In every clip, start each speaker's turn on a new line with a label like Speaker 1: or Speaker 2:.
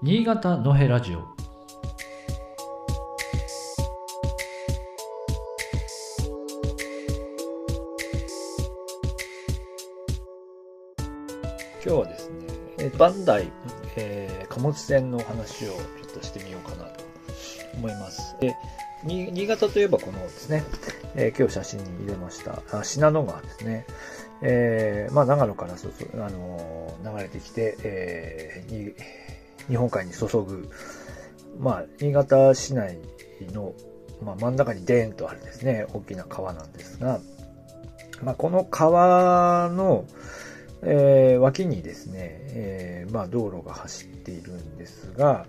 Speaker 1: 新潟のへラジオ
Speaker 2: 今日はですね、えバンダイ、えー貨物船の話をちょっとしてみようかなと思います。で、新潟といえばこのですね、えー今日写真に入れました、あ信濃川ですね。えーまあ長野からそそ、あのー流れてきて、えーに日本海に注ぐ、まあ、新潟市内の、まあ、真ん中にデーンとあるですね、大きな川なんですが、まあ、この川の、えー脇にですね、えーまあ、道路が走っているんですが、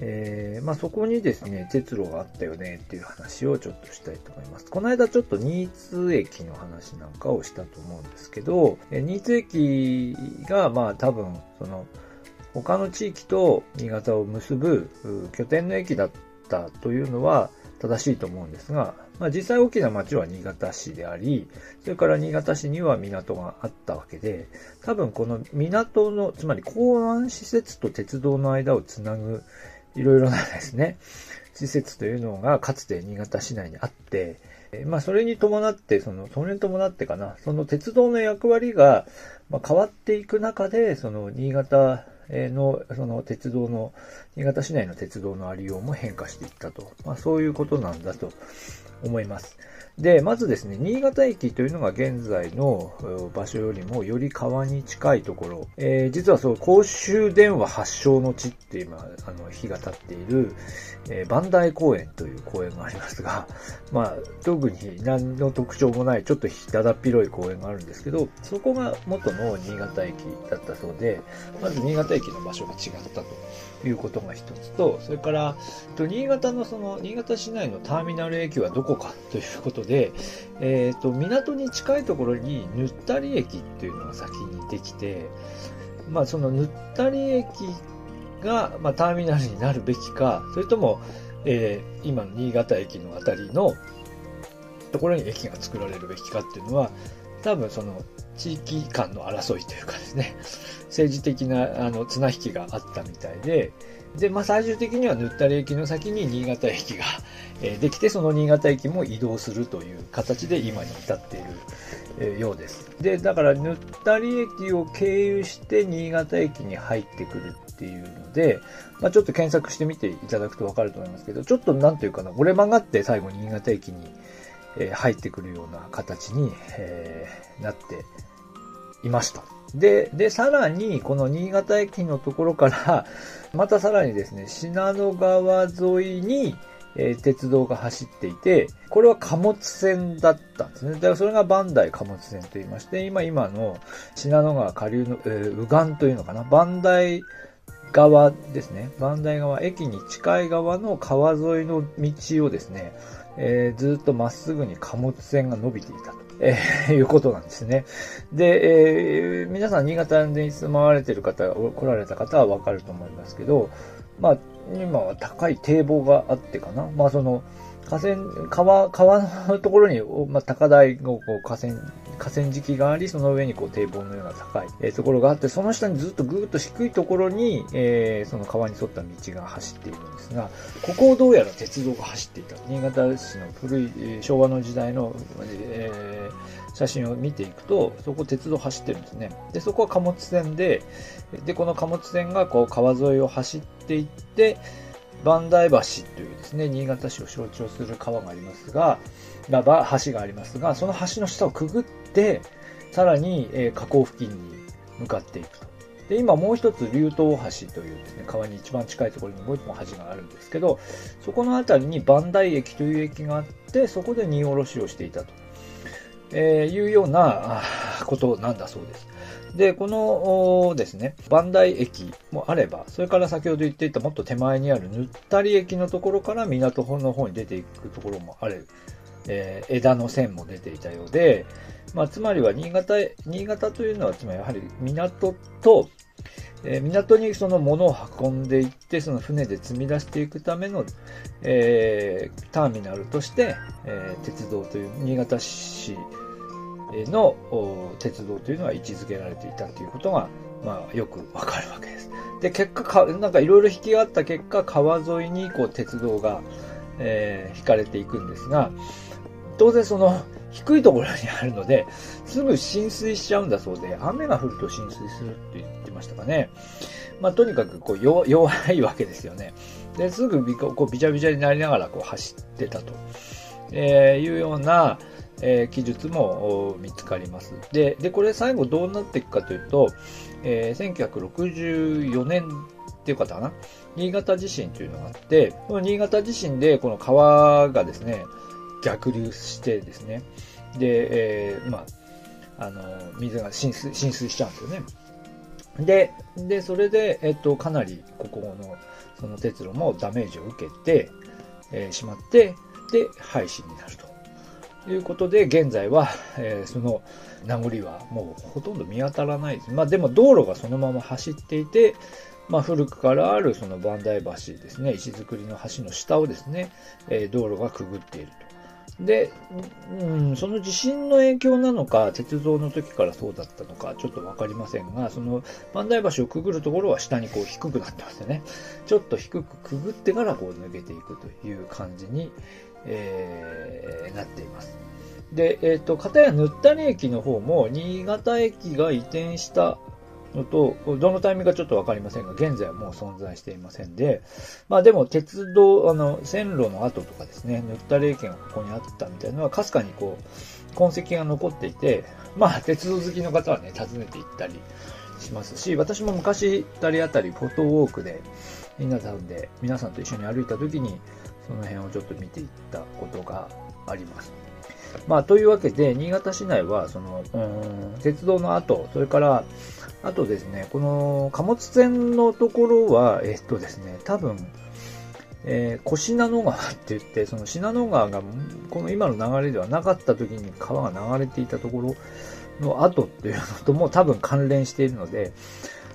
Speaker 2: えーまあ、そこにですね、鉄路があったよねっていう話をちょっとしたいと思います。この間ちょっと新津駅の話なんかをしたと思うんですけど、えー新津駅がまあ多分、その、他の地域と新潟を結ぶ拠点の駅だったというのは正しいと思うんですが、まあ、実際大きな町は新潟市であり、それから新潟市には港があったわけで、多分この港の、つまり港湾施設と鉄道の間をつなぐいろいろなですね、施設というのがかつて新潟市内にあって、まあそれに伴って、その、それに伴ってかな、その鉄道の役割が、変わっていく中で、その新潟の、その鉄道の、新潟市内の鉄道のありようも変化していったと。まあそういうことなんだと思います。で、まずですね、新潟駅というのが現在の場所よりもより川に近いところ、えー実はそう、公衆電話発祥の地って今、あの、日が経っている、えー、万代公園という公園がありますが、まあ、特に何の特徴もない、ちょっとだだっ広い公園があるんですけど、そこが元の新潟駅だったそうで、まず新潟駅の場所が違ったと。いうことが一つと、それから、と新潟のその、新潟市内のターミナル駅はどこかということで、えっ、と、港に近いところに、ぬったり駅っていうのが先にできて、まあ、そのぬったり駅が、まあ、ターミナルになるべきか、それとも、えー今の新潟駅のあたりのところに駅が作られるべきかっていうのは、多分その地域間の争いというかですね、政治的なあの綱引きがあったみたいで、で、まあ最終的にはぬったり駅の先に新潟駅が、えできて、その新潟駅も移動するという形で今に至っている、えようです。で、だからぬったり駅を経由して新潟駅に入ってくるっていうので、まあちょっと検索してみていただくとわかると思いますけど、ちょっとなんていうかな、折れ曲がって最後新潟駅に、え入ってくるような形に、えなっていました。で、で、さらに、この新潟駅のところから、またさらにですね、信濃川沿いに、えー鉄道が走っていて、これは貨物船だったんですね。だからそれがバンダイ貨物船と言いまして、今、今の信濃川下流の、えー右岸というのかな、バンダイ側ですね。バンダイ側、駅に近い側の川沿いの道をですね、えーずっとまっすぐに貨物船が伸びていたと。えーいうことなんですね。で、えー皆さん新潟に住まわれてる方、来られた方はわかると思いますけど、まあ、今は高い堤防があってかな。まあ、その、河川、川、川のところに、まあ、高台のこう河川、河川敷があり、その上にこう堤防のような高い、えところがあって、その下にずっとぐーっと低いところに、えーその川に沿った道が走っているんですが、ここをどうやら鉄道が走っていた。新潟市の古い、昭和の時代の、えー写真を見ていくと、そこ鉄道走ってるんですね。で、そこは貨物船で、で、この貨物船がこう川沿いを走っていって、磐梯橋というですね、新潟市を象徴する川がありますが、がば橋がありますが、その橋の下をくぐって、さらに、えー河口付近に向かっていくと。で、今もう一つ、竜頭橋というですね、川に一番近いところにもう一本橋があるんですけど、そこの辺りに磐梯駅という駅があって、そこで荷下ろしをしていたと、えーいうようなことなんだそうです。で、このですね、磐梯駅もあれば、それから先ほど言っていたもっと手前にあるぬったり駅のところから港の方に出ていくところもある、えー枝の線も出ていたようで、まあ、つまりは新潟、新潟というのは、つまりやはり港と、えー港にその物を運んでいって、その船で積み出していくための、えーターミナルとして、えー鉄道という、新潟市の鉄道というのは位置づけられていたということがまあ、よくわかるわけです。で、結果か、なんかいろいろ引きがあった結果、川沿いにこう鉄道が、えー、引かれていくんですが、当然その、低いところにあるので、すぐ浸水しちゃうんだそうで、雨が降ると浸水するって言ってましたかね。まあ、とにかくこう弱いわけですよね。で、すぐびこうびちゃびちゃになりながらこう走ってたと、えー、いうような、えー、記述も見つかります。で、で、これ最後どうなっていくかというと、えー、1964年っていう方かな？新潟地震というのがあって、この新潟地震でこの川がですね、逆流してですね、で、えー、まあ、あの、水が浸水、浸水しちゃうんですよね。で、で、それで、えっと、かなり、ここの、その鉄路もダメージを受けて、えー、しまって、で、廃止になるということで、現在は、えー、その名残はもうほとんど見当たらないです。まあでも道路がそのまま走っていて、まあ古くからあるその磐梯橋ですね、石造りの橋の下をですね、えー、道路がくぐっていると。で、うん、その地震の影響なのか、鉄道の時からそうだったのか、ちょっとわかりませんが、その、万代橋をくぐるところは下にこう低くなってますよね。ちょっと低くくぐってからこう抜けていくという感じに、えー、なっています。で、えっ、ー、と、片やぬったり駅の方も、新潟駅が移転したのと、どのタイミングかちょっとわかりませんが、現在はもう存在していませんで、まあでも鉄道、あの、線路の跡とかですね、塗った霊圏がここにあったみたいなのは、かすかにこう、痕跡が残っていて、まあ鉄道好きの方はね、訪ねて行ったりしますし、私も昔、二人あたりフォトウォークで、皆さんで、皆さんと一緒に歩いた時に、その辺をちょっと見ていったことがあります。まあ、というわけで、新潟市内は、その、うん、鉄道の後、それから、あとですね、この貨物船のところは、えっとですね、多分、えー、小信濃川って言って、その信濃川が、この今の流れではなかった時に川が流れていたところの後っていうのとも多分関連しているので、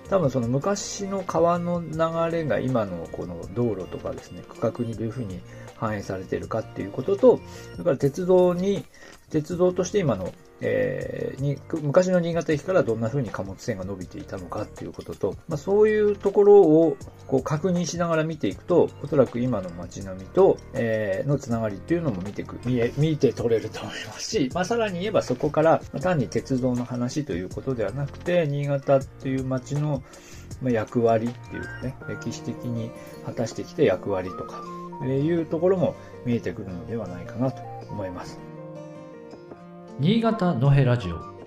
Speaker 2: 多分その昔の川の流れが今のこの道路とかですね、区画にどういうふうに反映されているかっていうことと、それから鉄道に、鉄道として今のえー、に昔の新潟駅からどんな風に貨物船が伸びていたのかっていうことと、まあ、そういうところをこう確認しながら見ていくと、おそらく今の街並みと、えー、のつながりっていうのも見てく、見え、見て取れると思いますし、まあ、さらに言えばそこから、単に鉄道の話ということではなくて、新潟っていう街の役割っていうかね、歴史的に果たしてきた役割とかえ、いうところも見えてくるのではないかなと思います。
Speaker 1: 新潟のへラジオ。